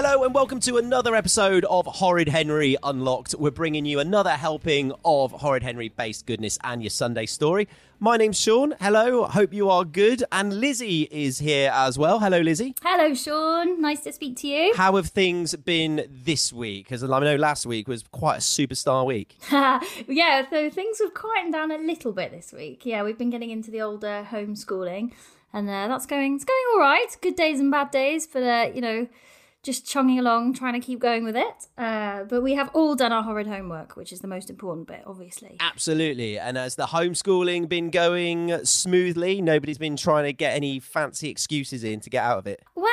Hello and welcome to another episode of Horrid Henry Unlocked. We're bringing you another helping of Horrid Henry based goodness and your Sunday story. My name's Sean. Hello, hope you are good. And Lizzie is here as well. Hello, Lizzie. Hello, Sean. Nice to speak to you. How have things been this week? Because I know last week was quite a superstar week. yeah, so things have quietened down a little bit this week. Yeah, we've been getting into the older homeschooling, and uh, that's going. It's going all right. Good days and bad days, but uh, you know just chugging along, trying to keep going with it. Uh, but we have all done our horrid homework, which is the most important bit, obviously. Absolutely. And has the homeschooling been going smoothly? Nobody's been trying to get any fancy excuses in to get out of it. Well,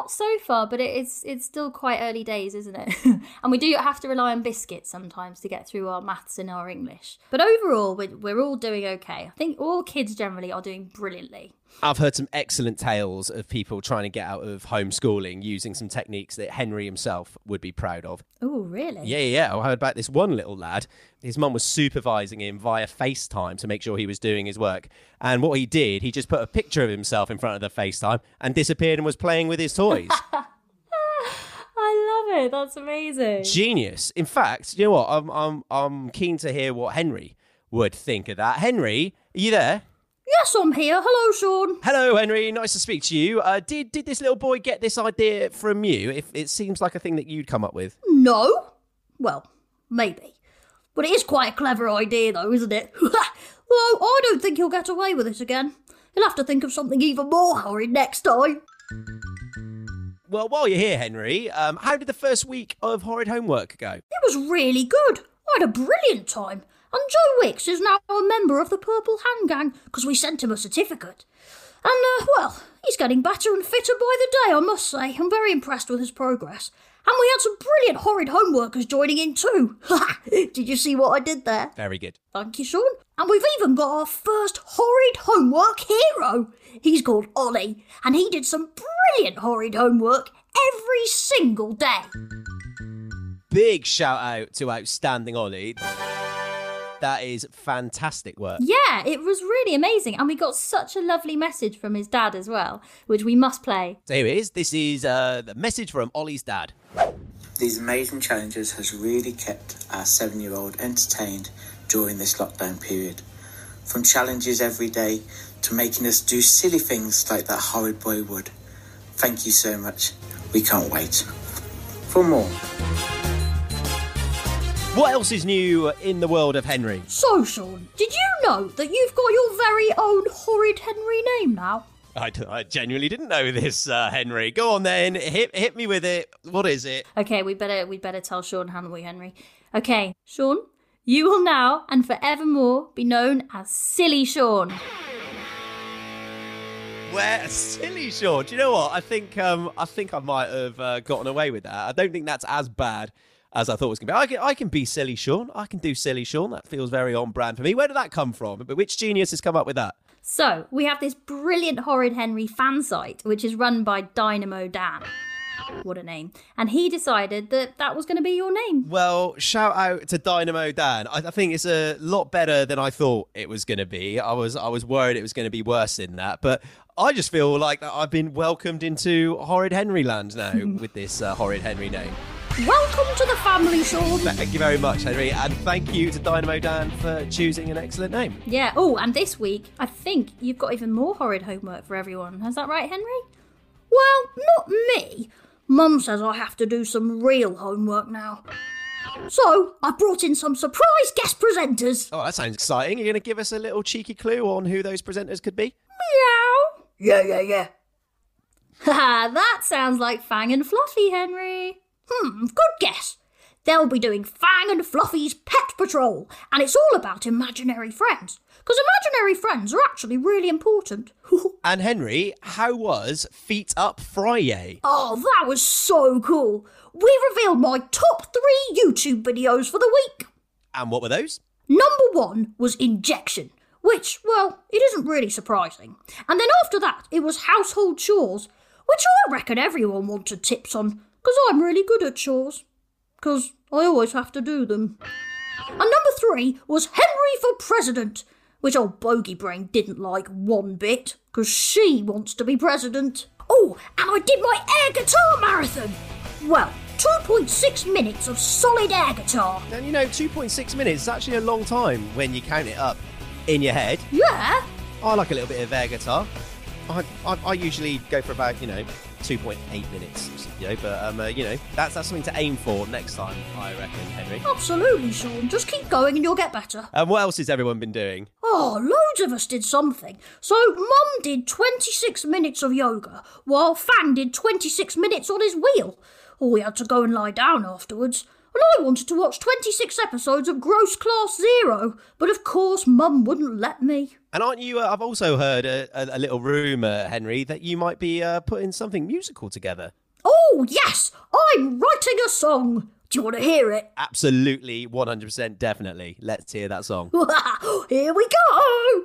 not so far, but it's it's still quite early days, isn't it? and we do have to rely on biscuits sometimes to get through our maths and our English. But overall, we're, we're all doing okay. I think all kids generally are doing brilliantly. I've heard some excellent tales of people trying to get out of homeschooling using some techniques that Henry himself would be proud of. Oh, really? Yeah, yeah. I heard about this one little lad. His mum was supervising him via FaceTime to make sure he was doing his work. And what he did, he just put a picture of himself in front of the FaceTime and disappeared and was playing with his toys. I love it. That's amazing. Genius. In fact, you know what? I'm I'm I'm keen to hear what Henry would think of that. Henry, are you there? Yes, I'm here. Hello, Sean. Hello, Henry. Nice to speak to you. Uh, did did this little boy get this idea from you? If it seems like a thing that you'd come up with. No. Well, maybe. But it is quite a clever idea, though, isn't it? Though I don't think he'll get away with it again. He'll have to think of something even more horrid next time. Well, while you're here, Henry, um, how did the first week of horrid homework go? It was really good. I had a brilliant time. And Joe Wicks is now a member of the Purple Hand Gang because we sent him a certificate. And, uh, well, he's getting better and fitter by the day, I must say. I'm very impressed with his progress. And we had some brilliant horrid homeworkers joining in too. did you see what I did there? Very good. Thank you, Sean. And we've even got our first horrid homework hero. He's called Ollie, and he did some brilliant horrid homework every single day. Big shout out to outstanding Ollie. That is fantastic work. Yeah, it was really amazing. And we got such a lovely message from his dad as well, which we must play. So here it is. This is uh, the message from Ollie's dad. These amazing challenges has really kept our seven-year-old entertained during this lockdown period. From challenges every day to making us do silly things like that horrid boy would. Thank you so much. We can't wait. For more. What else is new in the world of Henry? So, Sean, did you know that you've got your very own horrid Henry name now? I, I genuinely didn't know this, uh, Henry. Go on then, hit hit me with it. What is it? Okay, we better we better tell Sean, haven't we, Henry? Okay, Sean, you will now and forevermore be known as Silly Sean. Where silly Sean? Do you know what? I think um I think I might have uh, gotten away with that. I don't think that's as bad as I thought it was going to be. I can, I can be silly Sean. I can do silly Sean. That feels very on brand for me. Where did that come from? But which genius has come up with that? So, we have this brilliant Horrid Henry fan site, which is run by Dynamo Dan. What a name. And he decided that that was going to be your name. Well, shout out to Dynamo Dan. I, I think it's a lot better than I thought it was going to be. I was I was worried it was going to be worse than that, but I just feel like that I've been welcomed into Horrid Henry land now with this uh, Horrid Henry name. Welcome to the family, Sean. Thank you very much, Henry, and thank you to Dynamo Dan for choosing an excellent name. Yeah. Oh, and this week, I think you've got even more horrid homework for everyone. Is that right, Henry? Well, not me. Mum says I have to do some real homework now. So, I brought in some surprise guest presenters. Oh, that sounds exciting. You're going to give us a little cheeky clue on who those presenters could be? Meow. Yeah, yeah, yeah. Haha, that sounds like Fang and Fluffy, Henry. Hmm, good guess. They'll be doing Fang and Fluffy's Pet Patrol, and it's all about imaginary friends. Because imaginary friends are actually really important. and Henry, how was Feet Up Friday? Oh, that was so cool. We revealed my top three YouTube videos for the week. And what were those? Number one was Injection, which, well, it isn't really surprising. And then after that, it was Household Chores, which I reckon everyone wanted tips on because I'm really good at chores. Because I always have to do them. And number three was Henry for President, which old Bogey Brain didn't like one bit, because she wants to be president. Oh, and I did my air guitar marathon. Well, 2.6 minutes of solid air guitar. And you know, 2.6 minutes is actually a long time when you count it up in your head. Yeah, I like a little bit of air guitar. I, I, I usually go for about, you know, 2.8 minutes, you know, but, um, uh, you know, that's, that's something to aim for next time, I reckon, Henry. absolutely, Sean. Just keep going and you'll get better. And what else has everyone been doing? Oh, loads of us did something. So, Mum did 26 minutes of yoga, while Fang did 26 minutes on his wheel. Or we had to go and lie down afterwards. And I wanted to watch 26 episodes of Gross Class Zero, but of course Mum wouldn't let me. And aren't you, uh, I've also heard a, a, a little rumour, Henry, that you might be uh, putting something musical together. Oh, yes, I'm writing a song. Do you want to hear it? Absolutely, 100% definitely. Let's hear that song. Here we go!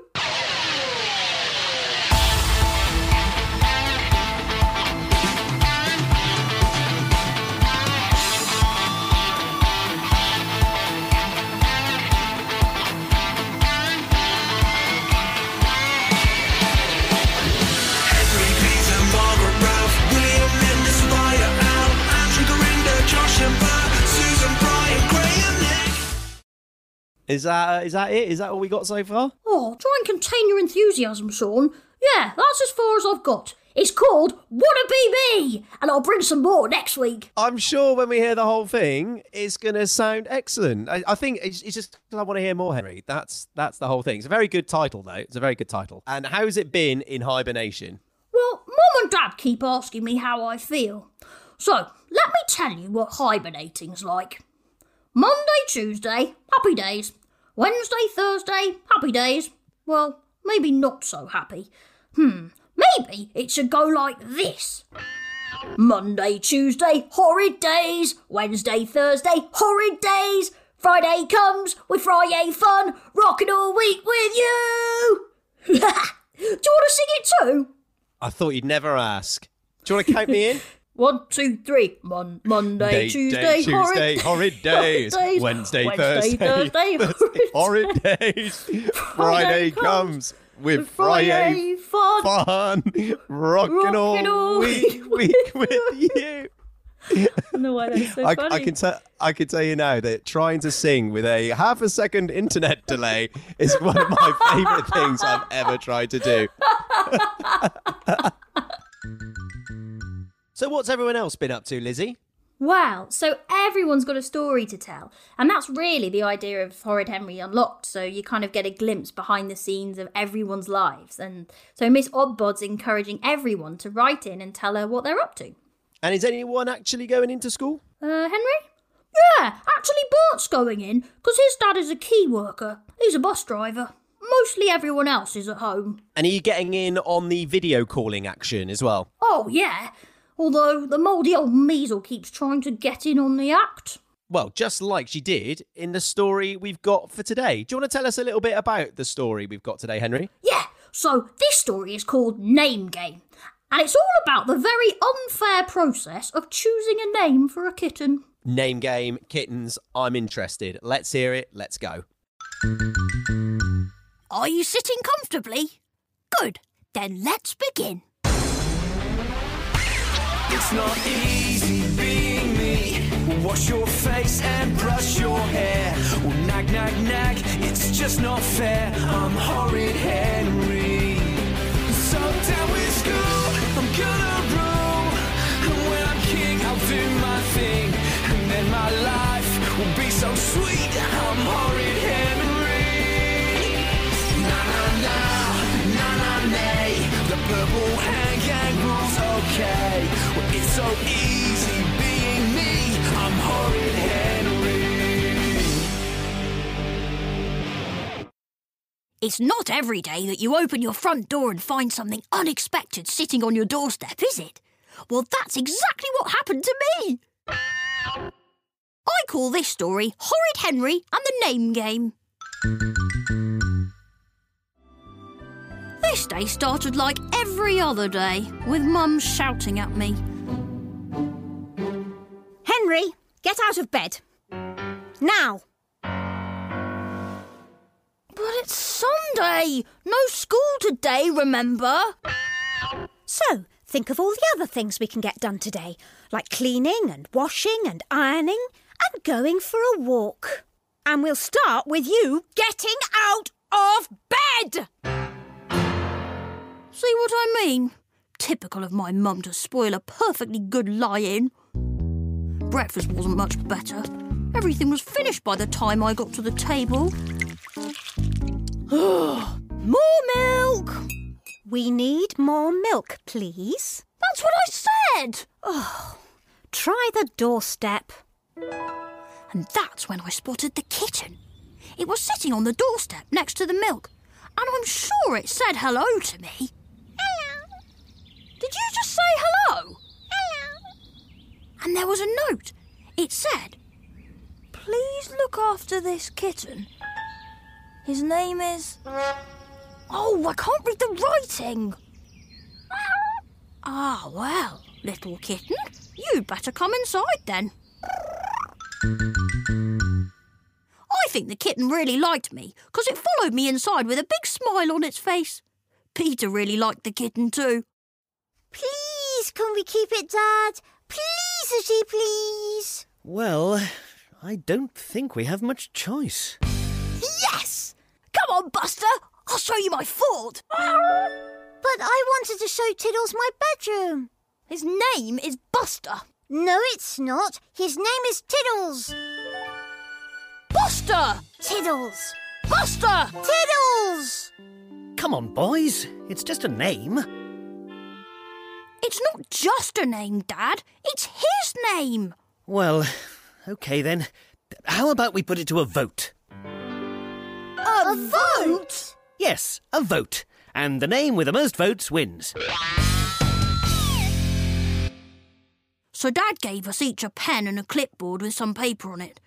Is that, uh, is that it? Is that all we got so far? Oh, try and contain your enthusiasm, Sean. Yeah, that's as far as I've got. It's called Wanna Be Me, and I'll bring some more next week. I'm sure when we hear the whole thing, it's going to sound excellent. I, I think it's, it's just I want to hear more, Henry. That's that's the whole thing. It's a very good title, though. It's a very good title. And how's it been in hibernation? Well, Mum and Dad keep asking me how I feel. So, let me tell you what hibernating's like. Monday, Tuesday, happy days. Wednesday, Thursday, happy days. Well, maybe not so happy. Hmm, maybe it should go like this. Monday, Tuesday, horrid days. Wednesday, Thursday, horrid days. Friday comes with Friday fun, rocking all week with you. Do you want to sing it too? I thought you'd never ask. Do you want to count me in? One, two, three. Mon- Monday, Day- Tuesday, day, horrid, Tuesday, horrid days. Wednesday, Wednesday, Thursday, Thursday, horrid days. Friday comes with Friday Friday fun. fun, rocking all all week, week with you. I don't know why that's so I, funny. I can tell. I can tell you now that trying to sing with a half a second internet delay is one of my favourite things I've ever tried to do. So, what's everyone else been up to, Lizzie? Wow, so everyone's got a story to tell. And that's really the idea of Horrid Henry Unlocked. So you kind of get a glimpse behind the scenes of everyone's lives. And so Miss Oddbod's encouraging everyone to write in and tell her what they're up to. And is anyone actually going into school? Uh, Henry? Yeah, actually, Bert's going in because his dad is a key worker. He's a bus driver. Mostly everyone else is at home. And are you getting in on the video calling action as well? Oh, yeah. Although the mouldy old measle keeps trying to get in on the act. Well, just like she did in the story we've got for today. Do you want to tell us a little bit about the story we've got today, Henry? Yeah, so this story is called Name Game. And it's all about the very unfair process of choosing a name for a kitten. Name game, kittens, I'm interested. Let's hear it. Let's go. Are you sitting comfortably? Good. Then let's begin. It's not easy being me. Wash your face and brush your hair. Well, nag, nag, nag, it's just not fair. I'm horrid Henry. So down with school, I'm gonna rule. And when I'm king, I'll do my thing. And then my life will be so sweet. I'm horrid Henry. Na na na, na na nay. The purple rules okay. Well, it's so easy being me. I'm horrid Henry. It's not every day that you open your front door and find something unexpected sitting on your doorstep, is it? Well, that's exactly what happened to me. I call this story Horrid Henry and the Name Game. This day started like every other day, with Mum shouting at me. Henry, get out of bed. Now. But it's Sunday! No school today, remember? So, think of all the other things we can get done today, like cleaning and washing and ironing and going for a walk. And we'll start with you getting out of bed! See what I mean? Typical of my mum to spoil a perfectly good lie-in. Breakfast wasn't much better. Everything was finished by the time I got to the table. More milk! We need more milk, please. That's what I said! Oh, try the doorstep. And that's when I spotted the kitten. It was sitting on the doorstep next to the milk, and I'm sure it said hello to me. Did you just say hello? Hello. And there was a note. It said, Please look after this kitten. His name is. Oh, I can't read the writing. Ah, well, little kitten, you'd better come inside then. I think the kitten really liked me because it followed me inside with a big smile on its face. Peter really liked the kitten too. Can we keep it, Dad? Please, please. Well, I don't think we have much choice. Yes! Come on, Buster! I'll show you my fort! But I wanted to show Tiddles my bedroom. His name is Buster. No, it's not. His name is Tiddles. Buster! Tiddles. Buster! Tiddles! Come on, boys. It's just a name. It's not just a name, Dad. It's his name. Well, okay then. How about we put it to a vote? A vote? Yes, a vote. And the name with the most votes wins. So Dad gave us each a pen and a clipboard with some paper on it.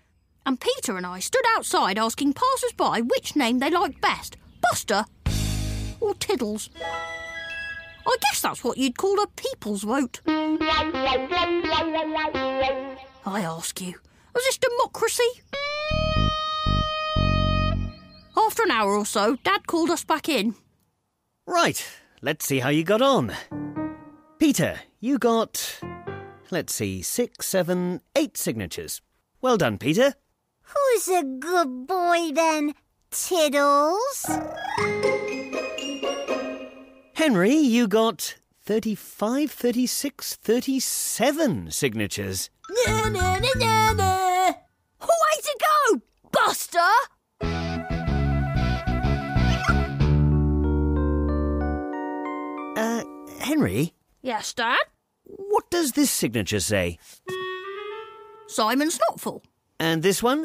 And Peter and I stood outside asking passers by which name they liked best Buster or Tiddles. I guess that's what you'd call a people's vote. I ask you, was this democracy? After an hour or so, Dad called us back in. Right, let's see how you got on. Peter, you got. Let's see, six, seven, eight signatures. Well done, Peter. Who's a good boy then? Tiddles? Henry, you got 35, 36, 37 signatures. Na, na, na, na, na. Way to go, Buster! Uh, Henry, Yes, Dad? what does this signature say? Simon Snotful. And this one?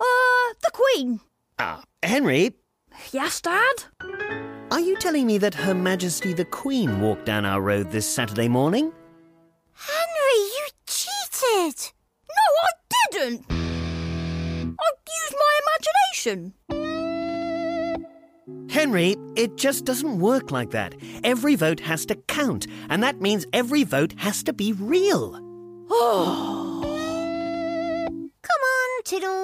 Uh, the Queen. Ah, Henry, Yes, Dad? Are you telling me that Her Majesty the Queen walked down our road this Saturday morning? Henry, you cheated. No, I didn't. I used my imagination. Henry, it just doesn't work like that. Every vote has to count, and that means every vote has to be real. Oh. Come on, Tiddles.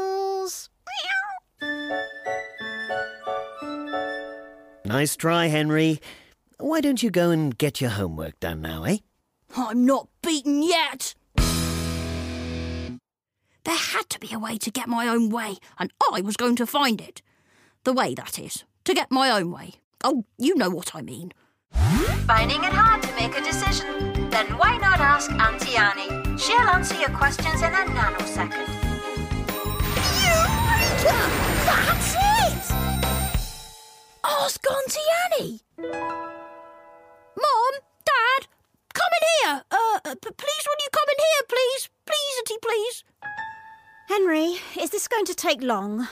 Nice try, Henry. Why don't you go and get your homework done now, eh? I'm not beaten yet. There had to be a way to get my own way, and I was going to find it. The way, that is, to get my own way. Oh, you know what I mean. Finding it hard to make a decision? Then why not ask Auntie Annie? She'll answer your questions in a nanosecond. That's it! Ask Auntie Annie. Mom, Dad, come in here. Uh, uh, p- please, will you come in here, please? Please, Auntie, please. Henry, is this going to take long?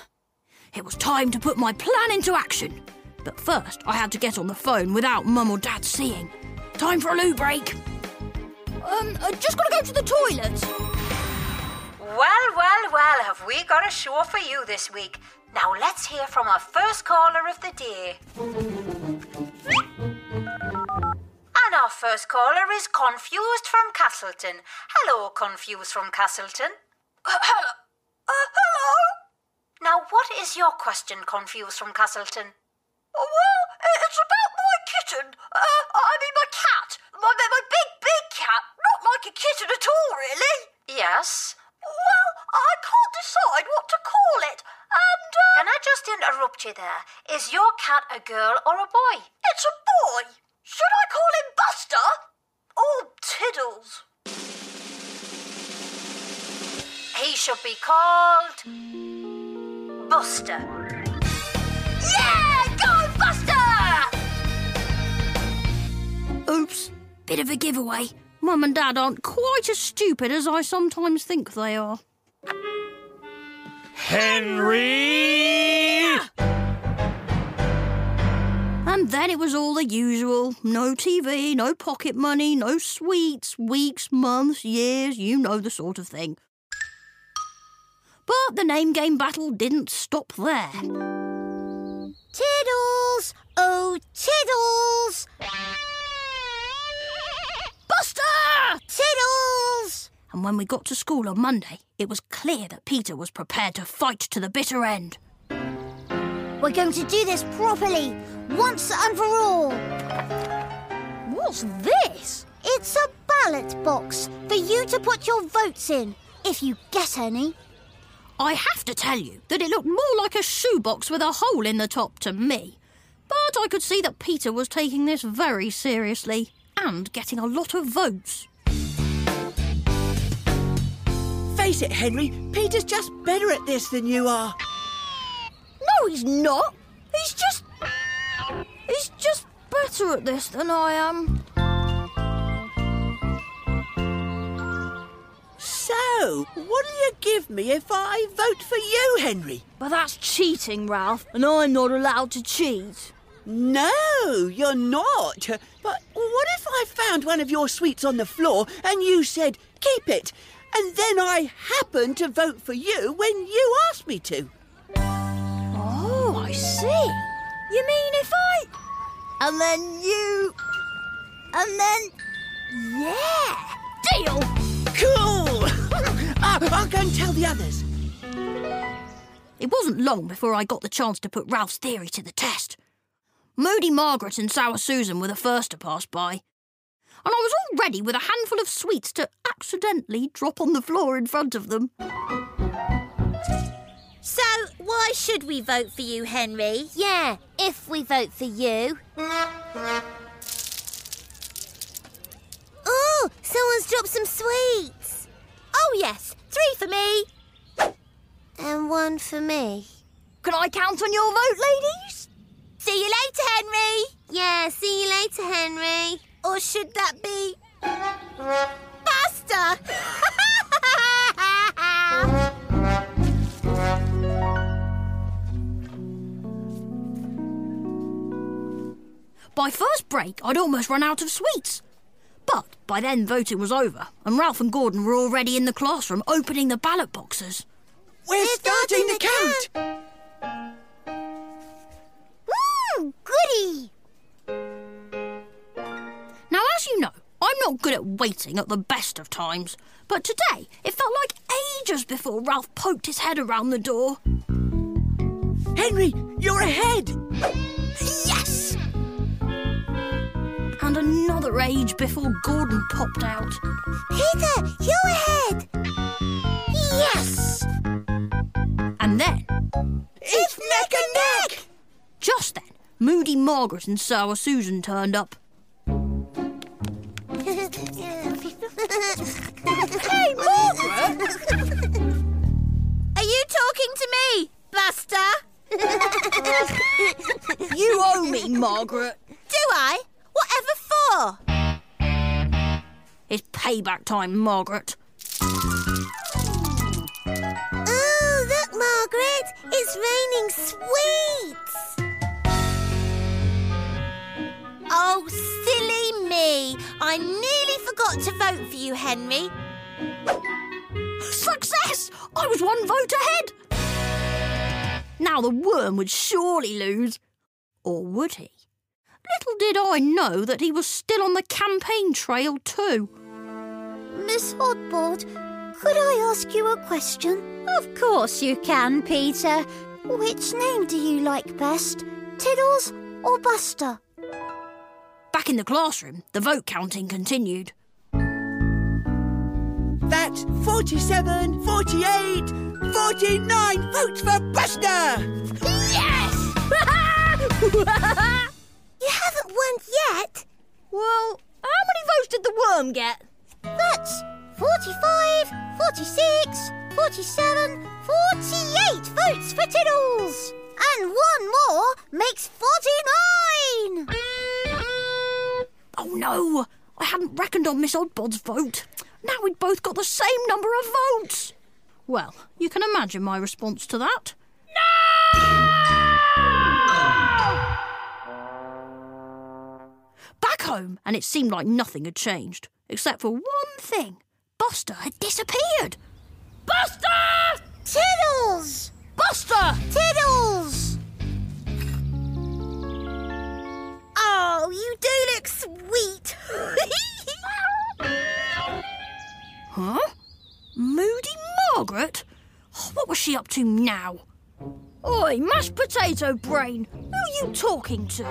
It was time to put my plan into action. But first, I had to get on the phone without Mum or Dad seeing. Time for a loo break. Um, I just gotta go to the toilet. Well, well, well, have we got a show for you this week? Now let's hear from our first caller of the day. And our first caller is Confused from Castleton. Hello, Confused from Castleton. Uh, hello. Uh, hello. Now, what is your question, Confused from Castleton? Oh, well, it's about my kitten. Uh, I mean my cat. my big, big cat. Not like a kitten at all, really. Yes? Well, I can't decide what to call it, uh, Can I just interrupt you there? Is your cat a girl or a boy? it's a boy. Should I call him Buster or Tiddles? He should be called. Buster. Yeah, go Buster! Oops, bit of a giveaway. Mum and Dad aren't quite as stupid as I sometimes think they are. Henry! And then it was all the usual no TV, no pocket money, no sweets, weeks, months, years, you know the sort of thing. But the name game battle didn't stop there. Tiddles! Oh, Tiddles! Buster! Tiddles! And when we got to school on Monday, it was clear that Peter was prepared to fight to the bitter end. We're going to do this properly, once and for all. What's this? It's a ballot box for you to put your votes in, if you get any. I have to tell you that it looked more like a shoebox with a hole in the top to me. But I could see that Peter was taking this very seriously and getting a lot of votes. Face it, Henry, Peter's just better at this than you are. No, he's not. He's just. He's just better at this than I am. So, what'll you give me if I vote for you, Henry? But that's cheating, Ralph, and I'm not allowed to cheat. No, you're not. But what if I found one of your sweets on the floor and you said, keep it, and then I happened to vote for you when you asked me to? Oh, I see. You mean if I. And then you. And then. Yeah! Deal! Cool! I'll go and tell the others. It wasn't long before I got the chance to put Ralph's theory to the test. Moody Margaret and Sour Susan were the first to pass by. And I was all ready with a handful of sweets to accidentally drop on the floor in front of them. So, why should we vote for you, Henry? Yeah, if we vote for you. Oh, someone's dropped some sweets. Oh, yes, three for me. And one for me. Can I count on your vote, ladies? See you later, Henry. Yeah, see you later, Henry. Or should that be. Buster! By first break, I'd almost run out of sweets. But by then, voting was over, and Ralph and Gordon were already in the classroom opening the ballot boxes. We're, starting, the count. Mmm, not good at waiting at the best of times, but today it felt like ages before Ralph poked his head around the door. Henry, you're ahead. Yes! And another age before Gordon popped out. Peter, you're ahead! Yes! And then, It's neck and neck. just then, Moody Margaret and Sour Susan turned up. Talking to me, Buster? You owe me, Margaret. Do I? Whatever for? It's payback time, Margaret. Oh, look, Margaret! It's raining sweets! Oh, silly me! I nearly forgot to vote for you, Henry. Success! I was one vote ahead. Now the worm would surely lose. Or would he? Little did I know that he was still on the campaign trail too. Miss Oddbod, could I ask you a question? Of course you can, Peter. Which name do you like best? Tiddles or Buster? Back in the classroom, the vote counting continued. That's 47, 48, 49 votes for Buster! Yes! you haven't won yet. Well, how many votes did the worm get? That's 45, 46, 47, 48 votes for Tiddles. And one more makes 49. Oh no! I hadn't reckoned on Miss Oddbod's vote. Now we'd both got the same number of votes. Well, you can imagine my response to that. No! Back home, and it seemed like nothing had changed, except for one thing. Buster had disappeared. Buster! Tiddles! Buster! Tiddles! She up to now? Oi, mashed potato brain! Who are you talking to?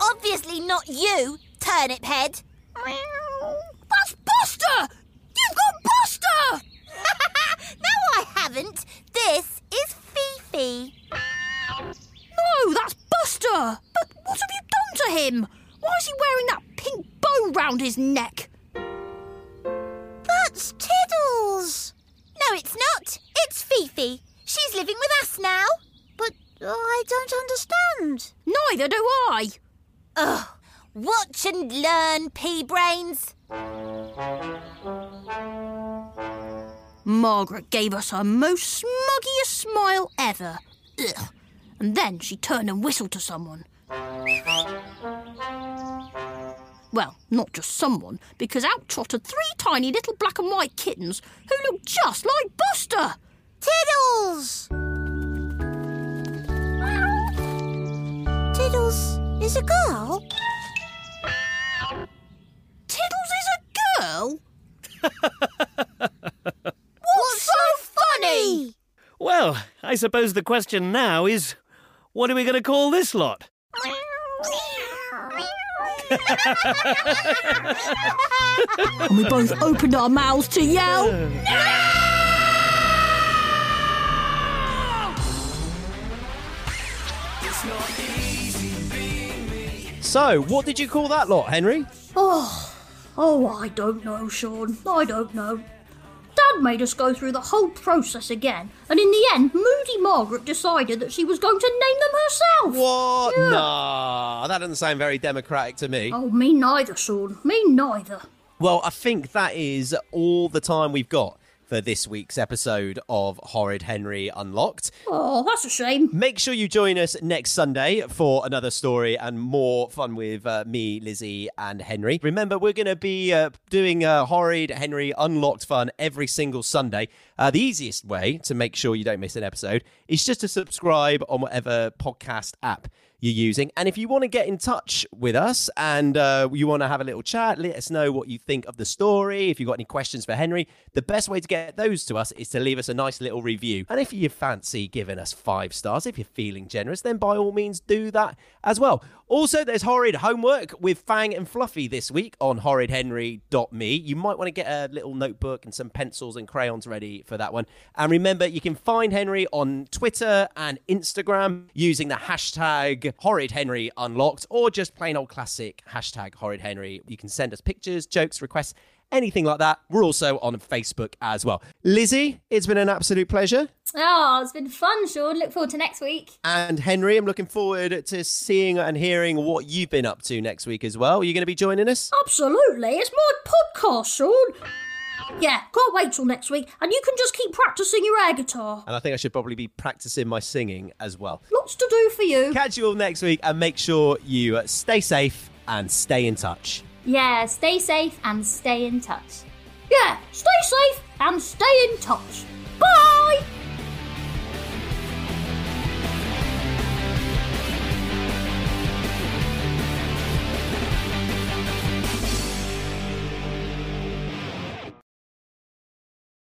Obviously not you, turnip head. That's Buster! You've got Buster! no, I haven't. This is Fifi. No, that's Buster! But what have you done to him? Why is he wearing that pink bow round his neck? Watch and learn, pea brains. Margaret gave us her most smuggiest smile ever. Ugh. And then she turned and whistled to someone. Well, not just someone, because out trotted three tiny little black and white kittens who looked just like Buster. Tiddles! Tiddles is a girl? Girl? What's so funny? Well, I suppose the question now is what are we going to call this lot? And we both opened our mouths to yell. So, what did you call that lot, Henry? Oh, oh, I don't know, Sean. I don't know. Dad made us go through the whole process again, and in the end, Moody Margaret decided that she was going to name them herself. What? Yeah. Nah, that doesn't sound very democratic to me. Oh, me neither, Sean. Me neither. Well, I think that is all the time we've got for this week's episode of Horrid Henry Unlocked. Oh, that's a shame. Make sure you join us next Sunday for another story and more fun with uh, me, Lizzie, and Henry. Remember, we're going to be uh, doing uh, Horrid Henry Unlocked fun every single Sunday. Uh, the easiest way to make sure you don't miss an episode is just to subscribe on whatever podcast app you're using. And if you want to get in touch with us and uh, you want to have a little chat, let us know what you think of the story. If you've got any questions for Henry, the best way to get those to us is to leave us a nice little review. And if you fancy giving us five stars, if you're feeling generous, then by all means do that as well. Also, there's horrid homework with Fang and Fluffy this week on horridhenry.me. You might want to get a little notebook and some pencils and crayons ready for that one. And remember, you can find Henry on Twitter and Instagram using the hashtag horridhenryunlocked or just plain old classic hashtag horridhenry. You can send us pictures, jokes, requests, anything like that. We're also on Facebook as well. Lizzie, it's been an absolute pleasure. Oh, it's been fun, Sean. Look forward to next week. And Henry, I'm looking forward to seeing and hearing what you've been up to next week as well. Are you going to be joining us? Absolutely. It's my podcast, Sean. Yeah, can't wait till next week, and you can just keep practicing your air guitar. And I think I should probably be practicing my singing as well. Lots to do for you. Catch you all next week and make sure you stay safe and stay in touch. Yeah, stay safe and stay in touch. Yeah, stay safe and stay in touch. Bye!